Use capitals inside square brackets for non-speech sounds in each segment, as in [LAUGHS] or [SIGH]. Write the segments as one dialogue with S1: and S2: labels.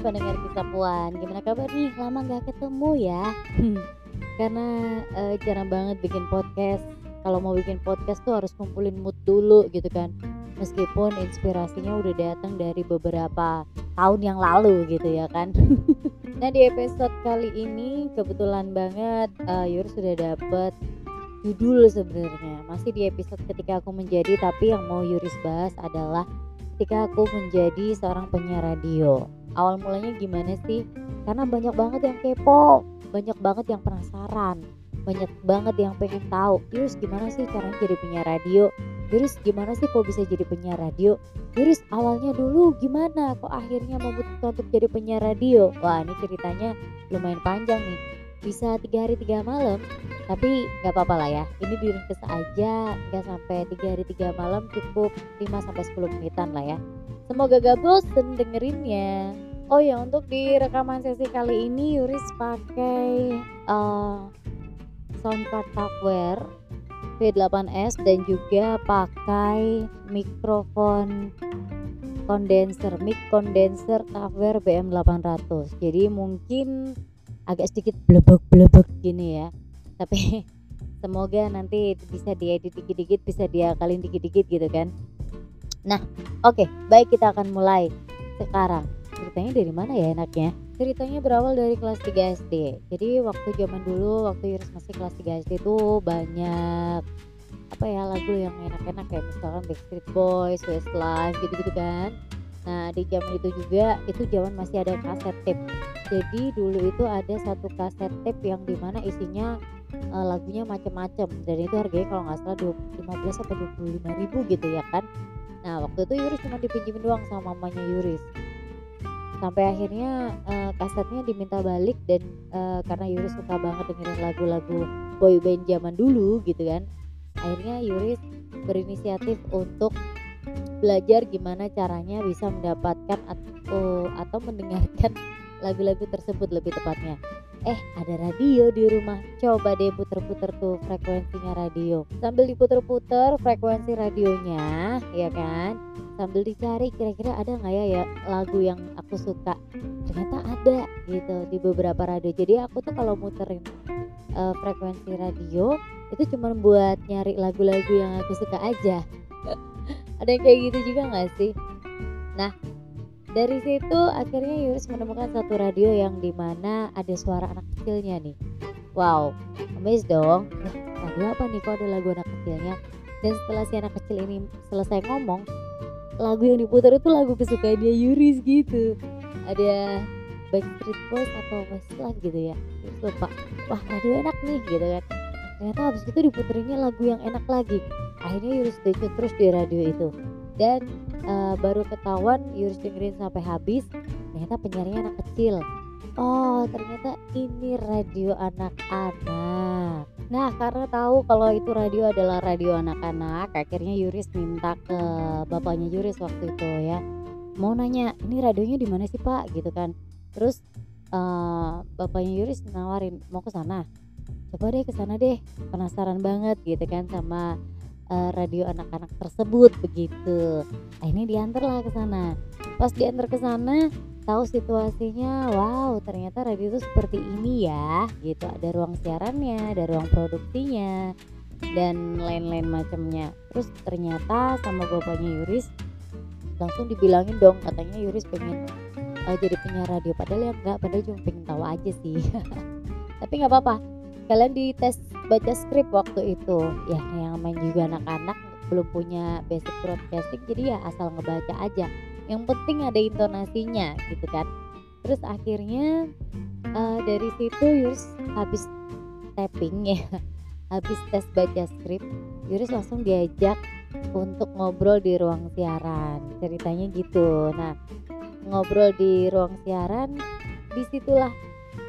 S1: pendengar kisah puan Gimana kabar nih? Lama gak ketemu ya? [LAUGHS] Karena uh, jarang banget bikin podcast. Kalau mau bikin podcast tuh harus kumpulin mood dulu gitu kan. Meskipun inspirasinya udah datang dari beberapa tahun yang lalu gitu ya kan. [LAUGHS] Nah di episode kali ini kebetulan banget uh, Yur sudah dapet judul sebenarnya. Masih di episode ketika aku menjadi Tapi yang mau Yuris bahas adalah ketika aku menjadi seorang penyiar radio awal mulanya gimana sih? Karena banyak banget yang kepo banyak banget yang penasaran banyak banget yang pengen tahu Yus gimana sih caranya jadi penyiar radio? Yus gimana sih kok bisa jadi penyiar radio? Yus awalnya dulu gimana kok akhirnya memutuskan untuk jadi penyiar radio? Wah ini ceritanya lumayan panjang nih. Bisa tiga hari tiga malam tapi nggak apa-apa lah ya. Ini diringkes aja nggak sampai tiga hari tiga malam cukup 5 sampai 10 menitan lah ya. Semoga gak bosen dengerinnya oh ya untuk di rekaman sesi kali ini Yuris pakai uh, soundcard hardware V8S dan juga pakai mikrofon kondenser mic kondenser hardware BM800 jadi mungkin agak sedikit blebek-blebek gini ya. Tapi [LAUGHS] semoga nanti bisa diedit dikit-dikit bisa diakalin dikit-dikit gitu kan. Nah oke okay, baik kita akan mulai sekarang ceritanya dari mana ya enaknya ceritanya berawal dari kelas 3 SD jadi waktu zaman dulu waktu Iris masih kelas 3 SD itu banyak apa ya lagu yang enak-enak kayak misalkan Backstreet Boys, Westlife gitu-gitu kan Nah di zaman itu juga itu zaman masih ada kaset tape. Jadi dulu itu ada satu kaset tape yang di mana isinya uh, lagunya macam-macam dan itu harganya kalau nggak salah 15 sampai 25 ribu gitu ya kan. Nah waktu itu Yuris cuma dipinjemin doang sama mamanya Yuris. Sampai akhirnya uh, kasetnya diminta balik dan uh, karena Yuris suka banget dengerin lagu-lagu boyband zaman dulu gitu kan. Akhirnya Yuris berinisiatif untuk belajar gimana caranya bisa mendapatkan atau atau mendengarkan [LAUGHS] lagu-lagu tersebut lebih tepatnya. Eh, ada radio di rumah. Coba deh puter-puter tuh frekuensinya radio. Sambil diputer-puter frekuensi radionya, ya kan? Sambil dicari kira-kira ada nggak ya, ya lagu yang aku suka. Ternyata ada gitu di beberapa radio. Jadi aku tuh kalau muterin uh, frekuensi radio itu cuma buat nyari lagu-lagu yang aku suka aja [LAUGHS] ada yang kayak gitu juga nggak sih nah dari situ akhirnya Yuris menemukan satu radio yang di mana ada suara anak kecilnya nih. Wow amazed dong. Radio apa nih kok ada lagu anak kecilnya? Dan setelah si anak kecil ini selesai ngomong lagu yang diputar itu lagu kesukaan dia Yuris gitu. Ada Backstreet Boys atau Westlife gitu ya. Terus lupa wah radio enak nih gitu kan. Ternyata habis itu diputerinnya lagu yang enak lagi. Akhirnya Yuris dengerin terus di radio itu. Dan uh, baru ketahuan Yuris dengerin sampai habis ternyata penyiarnya anak kecil. Oh ternyata ini radio anak-anak. Nah karena tahu kalau itu radio adalah radio anak-anak akhirnya Yuris minta ke bapaknya Yuris waktu itu ya. Mau nanya ini radionya di mana sih pak? Gitu kan. Terus uh, bapaknya Yuris nawarin mau ke sana? Coba deh ke sana deh penasaran banget gitu kan sama uh, radio anak-anak tersebut begitu. Nah, ini diantar lah ke sana. Pas diantar ke sana, tahu situasinya, wow, ternyata radio itu seperti ini ya, gitu. Ada ruang siarannya, ada ruang produksinya, dan lain-lain macamnya. Terus ternyata sama bapaknya Yuris langsung dibilangin dong, katanya Yuris pengen uh, jadi penyiar radio. Padahal ya enggak, padahal cuma pengen tahu aja sih. [LAUGHS] Tapi nggak apa-apa, kalian dites baca skrip waktu itu. Ya yang main juga anak-anak belum punya basic broadcasting jadi ya asal ngebaca aja. Yang penting ada intonasinya gitu kan. Terus akhirnya uh, dari situ Yuris habis tapping ya [LAUGHS] habis tes baca skrip Yuris langsung diajak untuk ngobrol di ruang siaran. Ceritanya gitu. Nah ngobrol di ruang siaran di situlah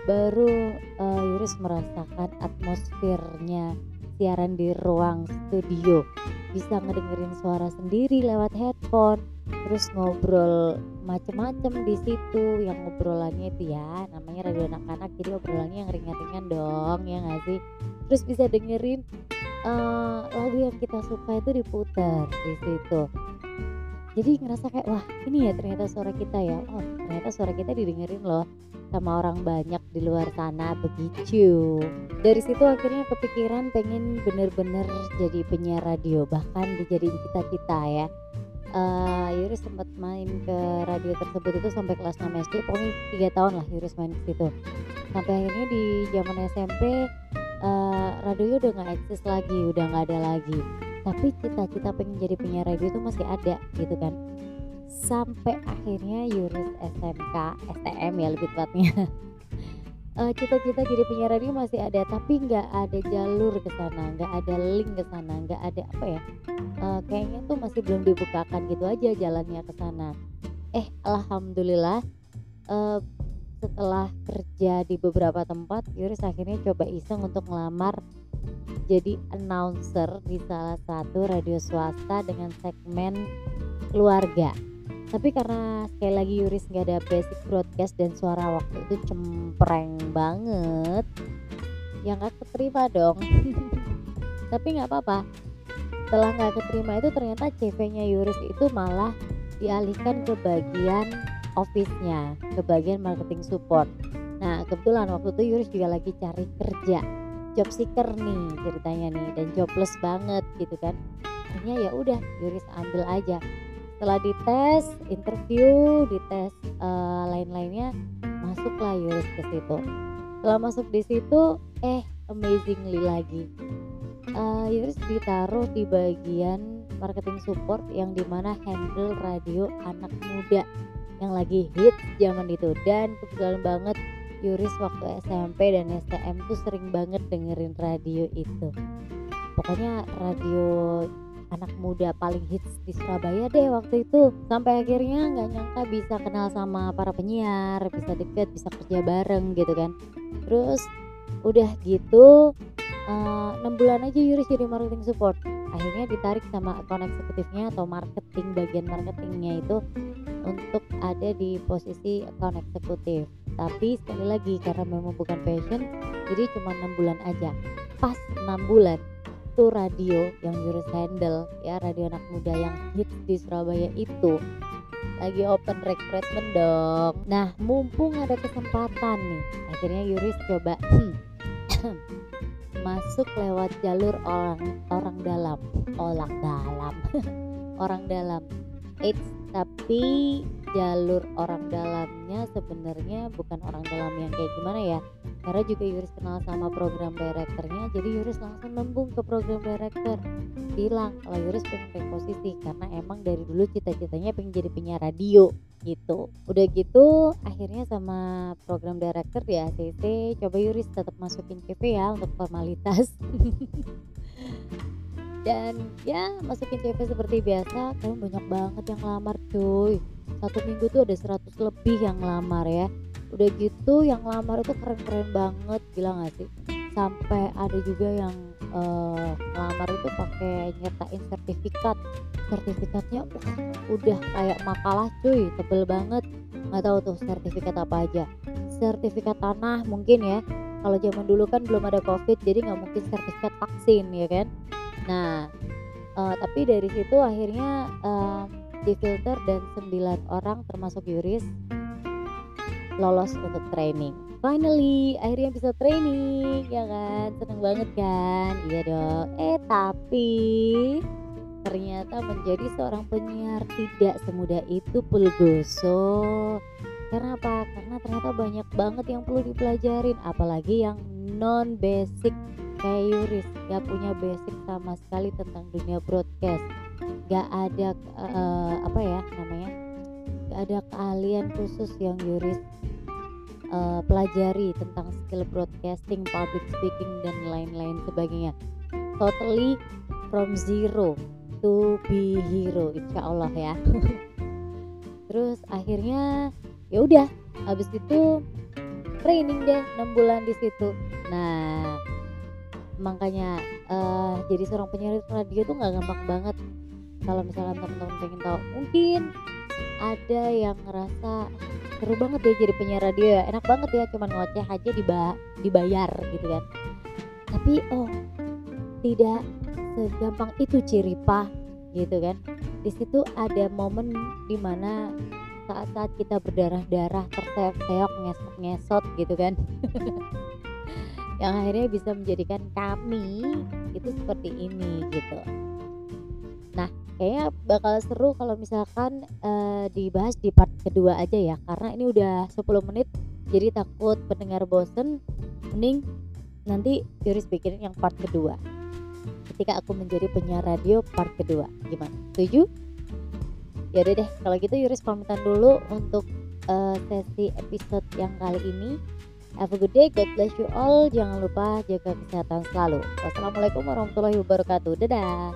S1: baru uh, Yuris merasakan atmosfernya siaran di ruang studio. Bisa ngedengerin suara sendiri lewat headphone terus ngobrol macem-macem di situ. Yang ngobrolannya itu ya namanya radio anak-anak jadi obrolannya yang ringan-ringan dong ya nggak sih? Terus bisa dengerin uh, lagu yang kita suka itu diputar di situ jadi ngerasa kayak wah ini ya ternyata suara kita ya. Oh ternyata suara kita didengerin loh sama orang banyak di luar sana begitu. Dari situ akhirnya kepikiran pengen bener-bener jadi penyiar radio bahkan dijadiin cita-cita ya. Uh, Yuris sempat main ke radio tersebut itu sampai kelas 6 SD pokoknya tiga tahun lah Yuris main ke situ. Sampai akhirnya di zaman SMP uh, radionya udah nggak eksis lagi udah nggak ada lagi tapi cita-cita pengen jadi penyiar radio itu masih ada gitu kan. Sampai akhirnya Yuris SMK STM ya lebih tepatnya. Uh, [LAUGHS] cita-cita jadi penyiar radio masih ada tapi nggak ada jalur ke sana nggak ada link ke sana nggak ada apa ya uh, kayaknya tuh masih belum dibukakan gitu aja jalannya ke sana. Eh alhamdulillah uh, setelah kerja di beberapa tempat Yuris akhirnya coba iseng untuk ngelamar jadi announcer di salah satu radio swasta dengan segmen keluarga. Tapi karena sekali lagi Yuris nggak ada basic broadcast dan suara waktu itu cempreng banget yang nggak keterima dong. [LAUGHS] Tapi nggak apa-apa. Setelah nggak keterima itu ternyata CV-nya Yuris itu malah dialihkan ke bagian office-nya ke bagian marketing support. Nah kebetulan waktu itu Yuris juga lagi cari kerja job seeker nih ceritanya nih dan jobless banget gitu kan. Akhirnya ya udah Yuris ambil aja. Setelah dites interview dites uh, lain-lainnya masuklah Yuris ke situ. Setelah masuk di situ eh amazingly lagi. Uh, Yuris ditaruh di bagian marketing support yang di mana handle radio anak muda yang lagi hit zaman itu. Dan kebetulan banget Yuris waktu SMP dan STM tuh sering banget dengerin radio itu. Pokoknya radio anak muda paling hits di Surabaya deh waktu itu. Sampai akhirnya nggak nyangka bisa kenal sama para penyiar bisa deket bisa kerja bareng gitu kan. Terus udah gitu eh, enam uh, bulan aja Yuris jadi marketing support. Akhirnya ditarik sama akun eksekutifnya atau marketing bagian marketingnya itu untuk ada di posisi akun eksekutif tapi sekali lagi karena memang bukan passion jadi cuma enam bulan aja. Pas enam bulan itu radio yang jurus handle ya radio anak muda yang hits di Surabaya itu lagi open recruitment dong. Nah mumpung ada kesempatan nih akhirnya Yuris coba hmm, [COUGHS] masuk lewat jalur orang orang dalam. Orang dalam. [LAUGHS] Orang dalam. It's tapi jalur orang dalamnya sebenarnya bukan orang dalam yang kayak gimana ya. Karena juga Yuris kenal sama program directornya jadi Yuris langsung nembung ke program director. Bilang kalau Yuris pengen posisi karena emang dari dulu cita-citanya pengen jadi penyiar radio gitu. Udah gitu akhirnya sama program director di ACC coba Yuris tetap masukin CV ya untuk formalitas. [LAUGHS] Dan ya masukin CV seperti biasa kamu banyak banget yang lamar cuy satu minggu tuh ada 100 lebih yang lamar ya. Udah gitu yang lamar itu keren-keren banget gila gak sih? Sampai ada juga yang uh, ngelamar itu pakai nyertain sertifikat. Sertifikatnya wah, udah kayak makalah cuy tebel banget. Nggak tahu tuh sertifikat apa aja. Sertifikat tanah mungkin ya. Kalau zaman dulu kan belum ada covid jadi nggak mungkin sertifikat vaksin ya kan? Nah, uh, tapi dari situ akhirnya uh, difilter dan 9 orang termasuk Yuris lolos untuk training. Finally, akhirnya bisa training, ya kan? Seneng banget kan? Iya dong. Eh, tapi ternyata menjadi seorang penyiar tidak semudah itu Pulgoso. Karena apa? Karena ternyata banyak banget yang perlu dipelajarin, apalagi yang non basic kayak Yuris gak punya basic sama sekali tentang dunia broadcast gak ada uh, apa ya namanya gak ada keahlian khusus yang Yuris uh, pelajari tentang skill broadcasting, public speaking dan lain-lain sebagainya. Totally from zero to be hero insya Allah ya. [LAUGHS] Terus akhirnya ya udah habis itu training deh 6 bulan di situ. Nah makanya uh, jadi seorang penyiar radio tuh nggak gampang banget kalau misalnya teman-teman pengen tahu mungkin ada yang ngerasa seru banget ya jadi penyiar radio ya. Enak banget ya cuman ngoceh aja diba dibayar gitu kan. Tapi oh tidak segampang itu ciri pah gitu kan. Di situ ada momen di mana saat-saat kita berdarah-darah terseok-seok ngesot-ngesot gitu kan. [LAUGHS] Yang akhirnya bisa menjadikan kami itu seperti ini gitu nah kayaknya bakal seru kalau misalkan uh, dibahas di part kedua aja ya karena ini udah 10 menit jadi takut pendengar bosen mending nanti Yuris bikin yang part kedua ketika aku menjadi penyiar radio part kedua gimana setuju ya udah deh kalau gitu Yuris pamitan dulu untuk uh, sesi episode yang kali ini Have a good day, God bless you all. Jangan lupa jaga kesehatan selalu. Wassalamualaikum warahmatullahi wabarakatuh. Dadah.